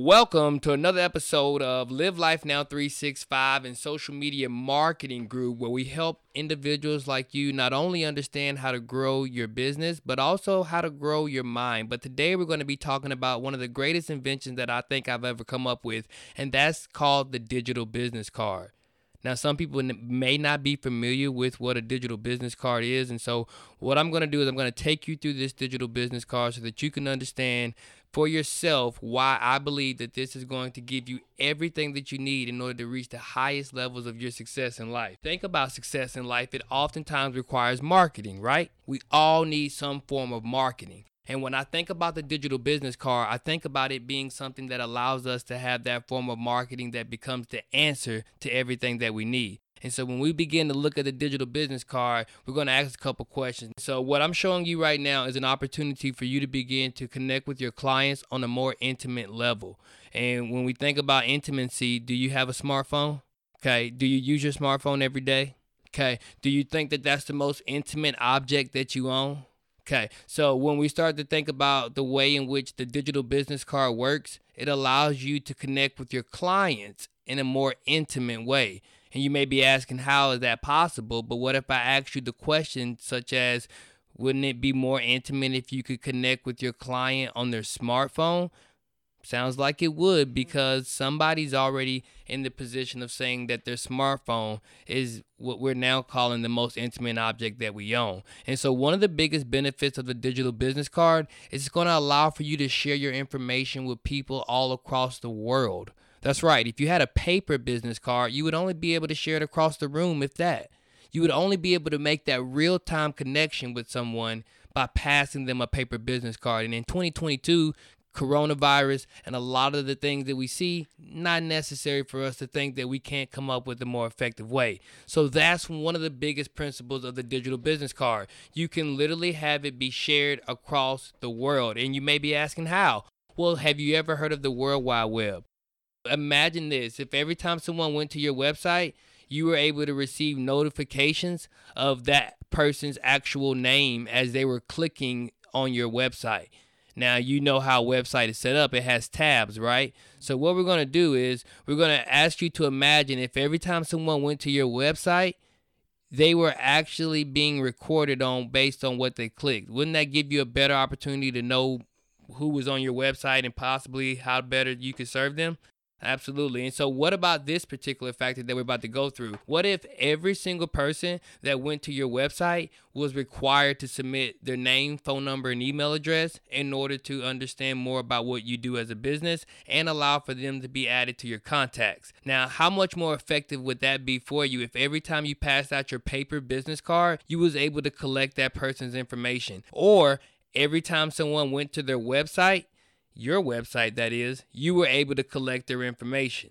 Welcome to another episode of Live Life Now 365 and Social Media Marketing Group, where we help individuals like you not only understand how to grow your business, but also how to grow your mind. But today we're going to be talking about one of the greatest inventions that I think I've ever come up with, and that's called the digital business card. Now, some people may not be familiar with what a digital business card is. And so, what I'm going to do is I'm going to take you through this digital business card so that you can understand for yourself why I believe that this is going to give you everything that you need in order to reach the highest levels of your success in life. Think about success in life, it oftentimes requires marketing, right? We all need some form of marketing. And when I think about the digital business card, I think about it being something that allows us to have that form of marketing that becomes the answer to everything that we need. And so when we begin to look at the digital business card, we're going to ask a couple questions. So what I'm showing you right now is an opportunity for you to begin to connect with your clients on a more intimate level. And when we think about intimacy, do you have a smartphone? Okay. Do you use your smartphone every day? Okay. Do you think that that's the most intimate object that you own? Okay, so when we start to think about the way in which the digital business card works, it allows you to connect with your clients in a more intimate way. And you may be asking, how is that possible? But what if I ask you the question, such as, wouldn't it be more intimate if you could connect with your client on their smartphone? Sounds like it would mm-hmm. because somebody's already in the position of saying that their smartphone is what we're now calling the most intimate object that we own. And so, one of the biggest benefits of the digital business card is it's going to allow for you to share your information with people all across the world. That's right. If you had a paper business card, you would only be able to share it across the room, if that. You would only be able to make that real time connection with someone by passing them a paper business card. And in 2022, coronavirus and a lot of the things that we see, not necessary for us to think that we can't come up with a more effective way. So that's one of the biggest principles of the digital business card. You can literally have it be shared across the world. And you may be asking how. Well, have you ever heard of the World Wide Web? Imagine this if every time someone went to your website, you were able to receive notifications of that person's actual name as they were clicking on your website. Now, you know how website is set up, it has tabs, right? So, what we're going to do is we're going to ask you to imagine if every time someone went to your website, they were actually being recorded on based on what they clicked. Wouldn't that give you a better opportunity to know who was on your website and possibly how better you could serve them? Absolutely. And so, what about this particular factor that we're about to go through? What if every single person that went to your website was required to submit their name, phone number, and email address in order to understand more about what you do as a business and allow for them to be added to your contacts? Now, how much more effective would that be for you if every time you passed out your paper business card, you was able to collect that person's information? Or every time someone went to their website, your website that is, you were able to collect their information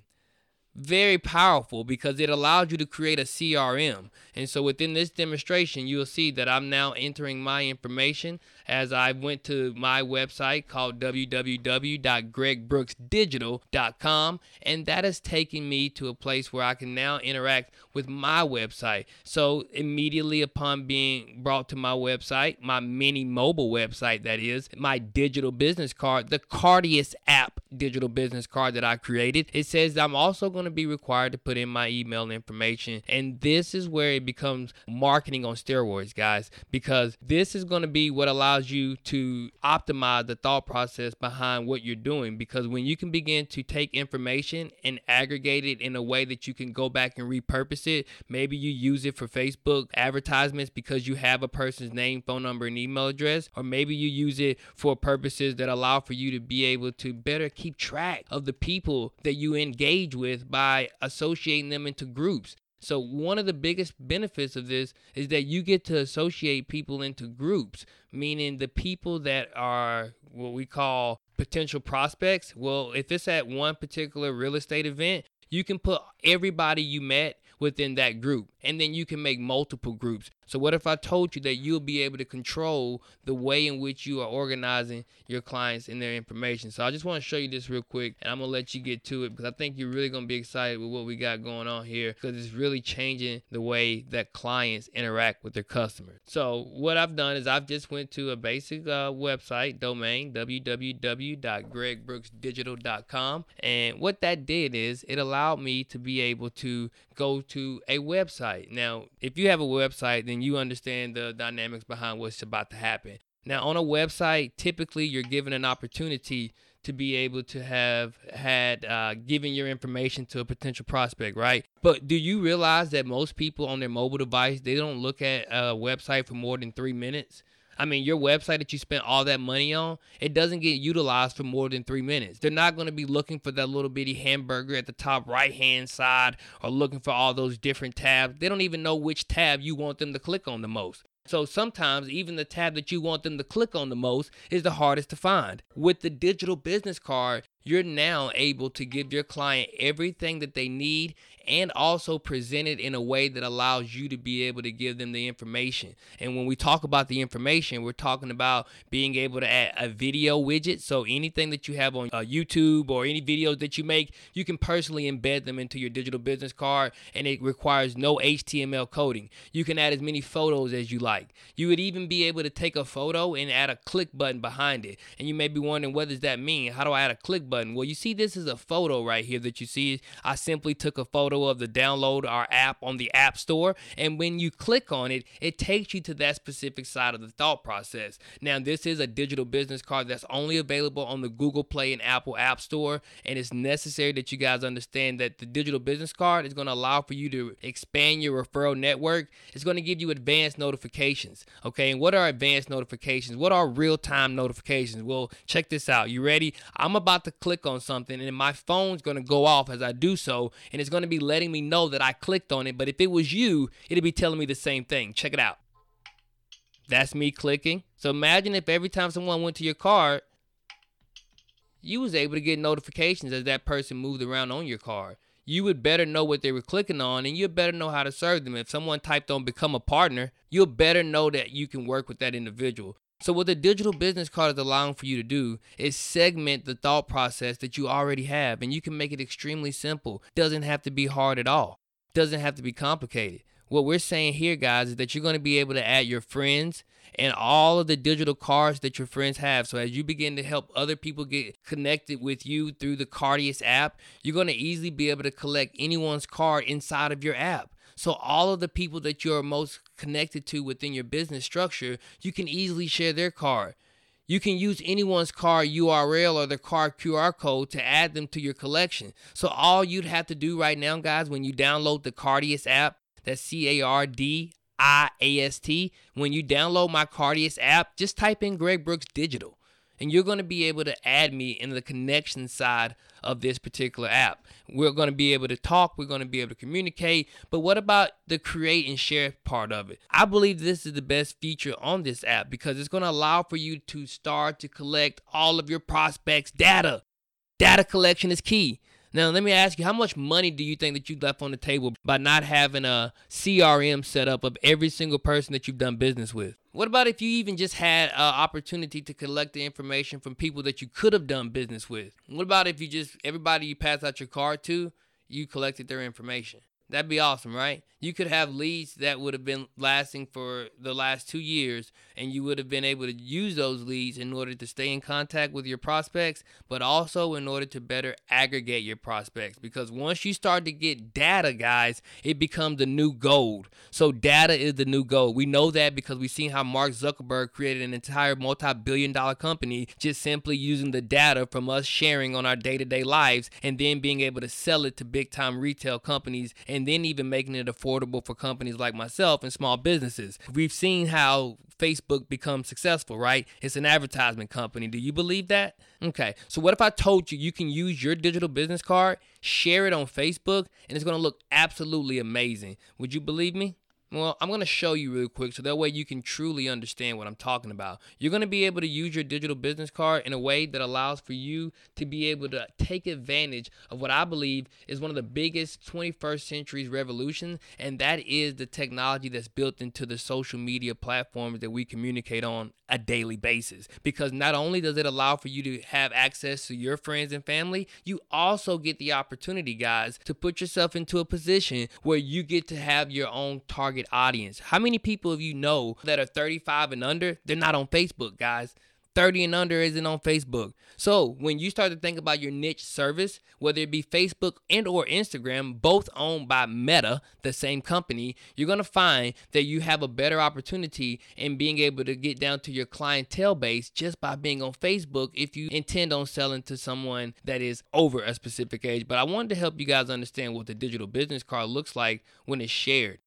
very powerful because it allows you to create a CRM. And so within this demonstration, you'll see that I'm now entering my information as I went to my website called www.gregbrooksdigital.com and that is taking me to a place where I can now interact with my website. So immediately upon being brought to my website, my mini mobile website that is, my digital business card, the Cardiast app digital business card that I created, it says I'm also going to be required to put in my email information. And this is where it becomes marketing on steroids, guys, because this is going to be what allows you to optimize the thought process behind what you're doing. Because when you can begin to take information and aggregate it in a way that you can go back and repurpose it, maybe you use it for Facebook advertisements because you have a person's name, phone number, and email address, or maybe you use it for purposes that allow for you to be able to better keep track of the people that you engage with by associating them into groups. So, one of the biggest benefits of this is that you get to associate people into groups, meaning the people that are what we call potential prospects. Well, if it's at one particular real estate event, you can put everybody you met within that group and then you can make multiple groups So, what if I told you that you'll be able to control the way in which you are organizing your clients and their information? So, I just want to show you this real quick and I'm going to let you get to it because I think you're really going to be excited with what we got going on here because it's really changing the way that clients interact with their customers. So, what I've done is I've just went to a basic uh, website domain www.gregbrooksdigital.com and what that did is it allowed me to be able to go to a website. Now, if you have a website, then you understand the dynamics behind what's about to happen. Now, on a website, typically you're given an opportunity to be able to have had uh, given your information to a potential prospect, right? But do you realize that most people on their mobile device they don't look at a website for more than three minutes? I mean, your website that you spent all that money on, it doesn't get utilized for more than three minutes. They're not going to be looking for that little bitty hamburger at the top right hand side or looking for all those different tabs. They don't even know which tab you want them to click on the most. So sometimes even the tab that you want them to click on the most is the hardest to find. With the digital business card, you're now able to give your client everything that they need and also present it in a way that allows you to be able to give them the information. And when we talk about the information, we're talking about being able to add a video widget. So anything that you have on uh, YouTube or any videos that you make, you can personally embed them into your digital business card and it requires no HTML coding. You can add as many photos as you like. You would even be able to take a photo and add a click button behind it. And you may be wondering, what does that mean? How do I add a click button? Button. Well, you see, this is a photo right here that you see. I simply took a photo of the download our app on the App Store, and when you click on it, it takes you to that specific side of the thought process. Now, this is a digital business card that's only available on the Google Play and Apple App Store, and it's necessary that you guys understand that the digital business card is going to allow for you to expand your referral network. It's going to give you advanced notifications. Okay, and what are advanced notifications? What are real time notifications? Well, check this out. You ready? I'm about to click on something and my phone's going to go off as I do so and it's going to be letting me know that I clicked on it. But if it was you, it'd be telling me the same thing. Check it out. That's me clicking. So imagine if every time someone went to your card, you was able to get notifications as that person moved around on your card. You would better know what they were clicking on and you'd better know how to serve them. If someone typed on become a partner, you'll better know that you can work with that individual. So, what the digital business card is allowing for you to do is segment the thought process that you already have, and you can make it extremely simple. Doesn't have to be hard at all, doesn't have to be complicated. What we're saying here, guys, is that you're going to be able to add your friends and all of the digital cards that your friends have. So as you begin to help other people get connected with you through the Cardiast app, you're going to easily be able to collect anyone's card inside of your app. So all of the people that you're most connected to within your business structure, you can easily share their card. You can use anyone's card URL or their card QR code to add them to your collection. So all you'd have to do right now, guys, when you download the Cardiast app, that's C A R D I A S T, when you download my Cardiast app, just type in Greg Brooks Digital and you're going to be able to add me in the connection side of this particular app. We're going to be able to talk, we're going to be able to communicate, but what about the create and share part of it? I believe this is the best feature on this app because it's going to allow for you to start to collect all of your prospects' data. Data collection is key. Now, let me ask you, how much money do you think that you left on the table by not having a CRM set up of every single person that you've done business with? What about if you even just had an opportunity to collect the information from people that you could have done business with? What about if you just, everybody you pass out your card to, you collected their information? That'd be awesome, right? You could have leads that would have been lasting for the last two years, and you would have been able to use those leads in order to stay in contact with your prospects, but also in order to better aggregate your prospects. Because once you start to get data, guys, it becomes the new gold. So, data is the new gold. We know that because we've seen how Mark Zuckerberg created an entire multi billion dollar company just simply using the data from us sharing on our day to day lives and then being able to sell it to big time retail companies and then even making it affordable for companies like myself and small businesses. We've seen how Facebook becomes successful, right? It's an advertisement company. Do you believe that? Okay. So what if I told you you can use your digital business card, share it on Facebook, and it's going to look absolutely amazing? Would you believe me? Well, I'm going to show you real quick so that way you can truly understand what I'm talking about. You're going to be able to use your digital business card in a way that allows for you to be able to take advantage of what I believe is one of the biggest 21st century's revolutions, and that is the technology that's built into the social media platforms that we communicate on a daily basis. Because not only does it allow for you to have access to your friends and family, you also get the opportunity, guys, to put yourself into a position where you get to have your own target target audience. How many people of you know that are 35 and under? They're not on Facebook, guys. 30 and under isn't on Facebook. So when you start to think about your niche service, whether it be Facebook and or Instagram, both owned by Meta, the same company, you're gonna find that you have a better opportunity in being able to get down to your clientele base just by being on Facebook if you intend on selling to someone that is over a specific age. But I wanted to help you guys understand what the digital business card looks like when it's shared.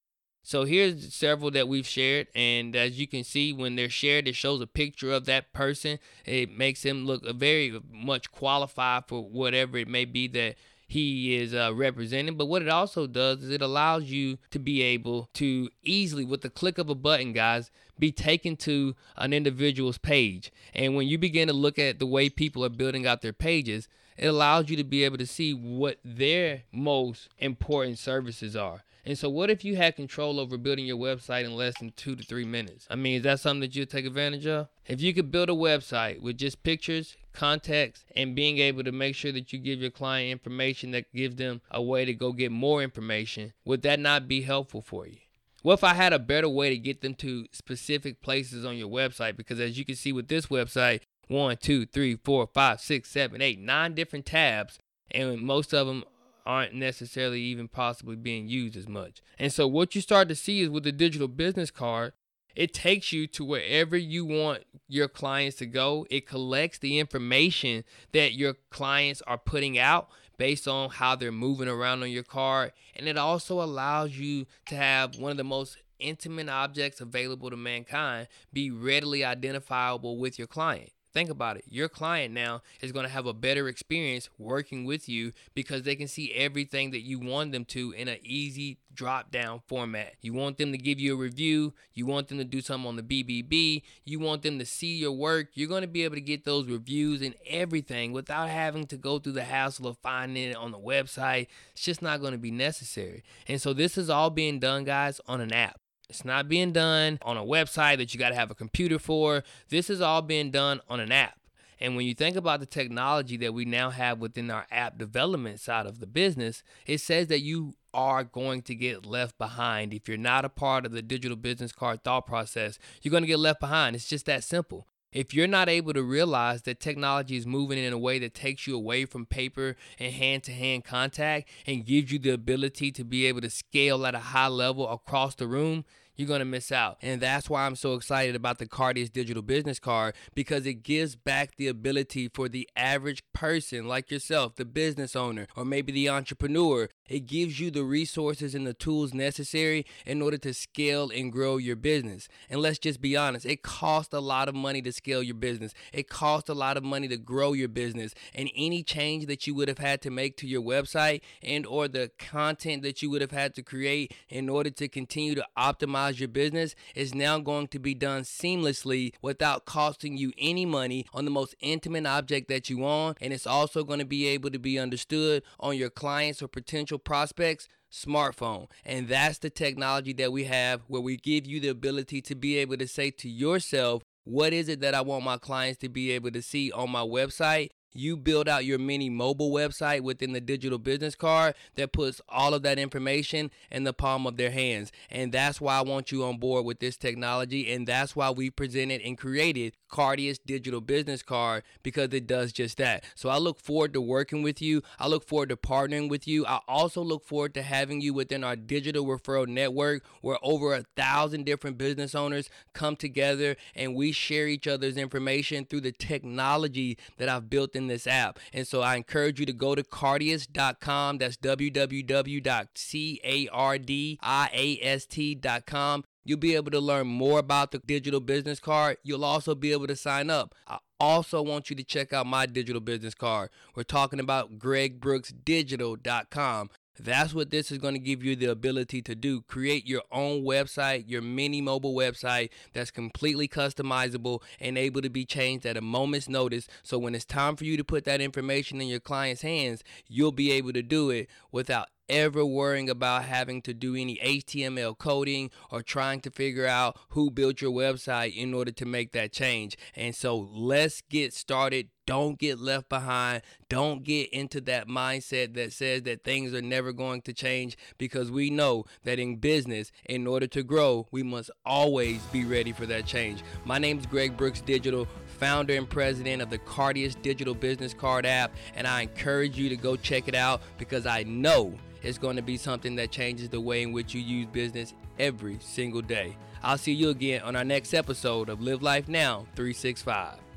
So here's several that we've shared, and as you can see, when they're shared, it shows a picture of that person. It makes him look very much qualified for whatever it may be that he is uh, representing. But what it also does is it allows you to be able to easily, with the click of a button, guys, be taken to an individual's page. And when you begin to look at the way people are building out their pages, it allows you to be able to see what their most important services are. And so, what if you had control over building your website in less than two to three minutes? I mean, is that something that you'd take advantage of? If you could build a website with just pictures, context, and being able to make sure that you give your client information that gives them a way to go get more information, would that not be helpful for you? What if I had a better way to get them to specific places on your website? Because as you can see with this website, one, two, three, four, five, six, seven, eight, nine different tabs, and most of them aren't necessarily even possibly being used as much. And so what you start to see is with the digital business card, it takes you to wherever you want your clients to go. It collects the information that your clients are putting out based on how they're moving around on your card. And it also allows you to have one of the most intimate objects available to mankind be readily identifiable with your client. Think about it. Your client now is going to have a better experience working with you because they can see everything that you want them to in an easy drop down format. You want them to give you a review, you want them to do something on the BBB, you want them to see your work. You're going to be able to get those reviews and everything without having to go through the hassle of finding it on the website. It's just not going to be necessary. And so this is all being done, guys, on an app. It's not being done on a website that you got to have a computer for. This is all being done on an app. And when you think about the technology that we now have within our app development side of the business, it says that you are going to get left behind. If you're not a part of the digital business card thought process, you're going to get left behind. It's just that simple. If you're not able to realize that technology is moving in a way that takes you away from paper and hand to hand contact and gives you the ability to be able to scale at a high level across the room, you're going to miss out. And that's why I'm so excited about the Cardiast digital business card because it gives back the ability for the average person like yourself, the business owner, or maybe the entrepreneur. It gives you the resources and the tools necessary in order to scale and grow your business. And let's just be honest, it costs a lot of money to scale your business. It costs a lot of money to grow your business. And any change that you would have had to make to your website and or the content that you would have had to create in order to continue to optimize your business is now going to be done seamlessly without costing you any money on the most intimate object that you own. And it's also going to be able to be understood on your clients or potential prospects smartphone. And that's the technology that we have where we give you the ability to be able to say to yourself, what is it that I want my clients to be able to see on my website? You build out your mini mobile website within the digital business card that puts all of that information in the palm of their hands. And that's why I want you on board with this technology. And that's why we presented and created Cardiast Digital Business Card because it does just that. So I look forward to working with you. I look forward to partnering with you. I also look forward to having you within our digital referral network where over a thousand different business owners come together and we share each other's information through the technology that I've built this app. And so I encourage you to go to cardiast.com. That's www.cardiast.com. You'll be able to learn more about the digital business card. You'll also be able to sign up. I also want you to check out my digital business card. We're talking about gregbrooksdigital.com. That's what this is going to give you the ability to do. Create your own website, your mini mobile website that's completely customizable and able to be changed at a moment's notice. So when it's time for you to put that information in your client's hands, you'll be able to do it without ever worrying about having to do any HTML coding or trying to figure out who built your website in order to make that change. And so let's get started. Don't get left behind. Don't get into that mindset that says that things are never going to change because we know that in business, in order to grow, we must always be ready for that change. My name is Greg Brooks Digital founder and president of the Cardiast Digital Business Card app, and I encourage you to go check it out because I know it's going to be something that changes the way in which you use business every single day. I'll see you again on our next episode of Live Life Now 365.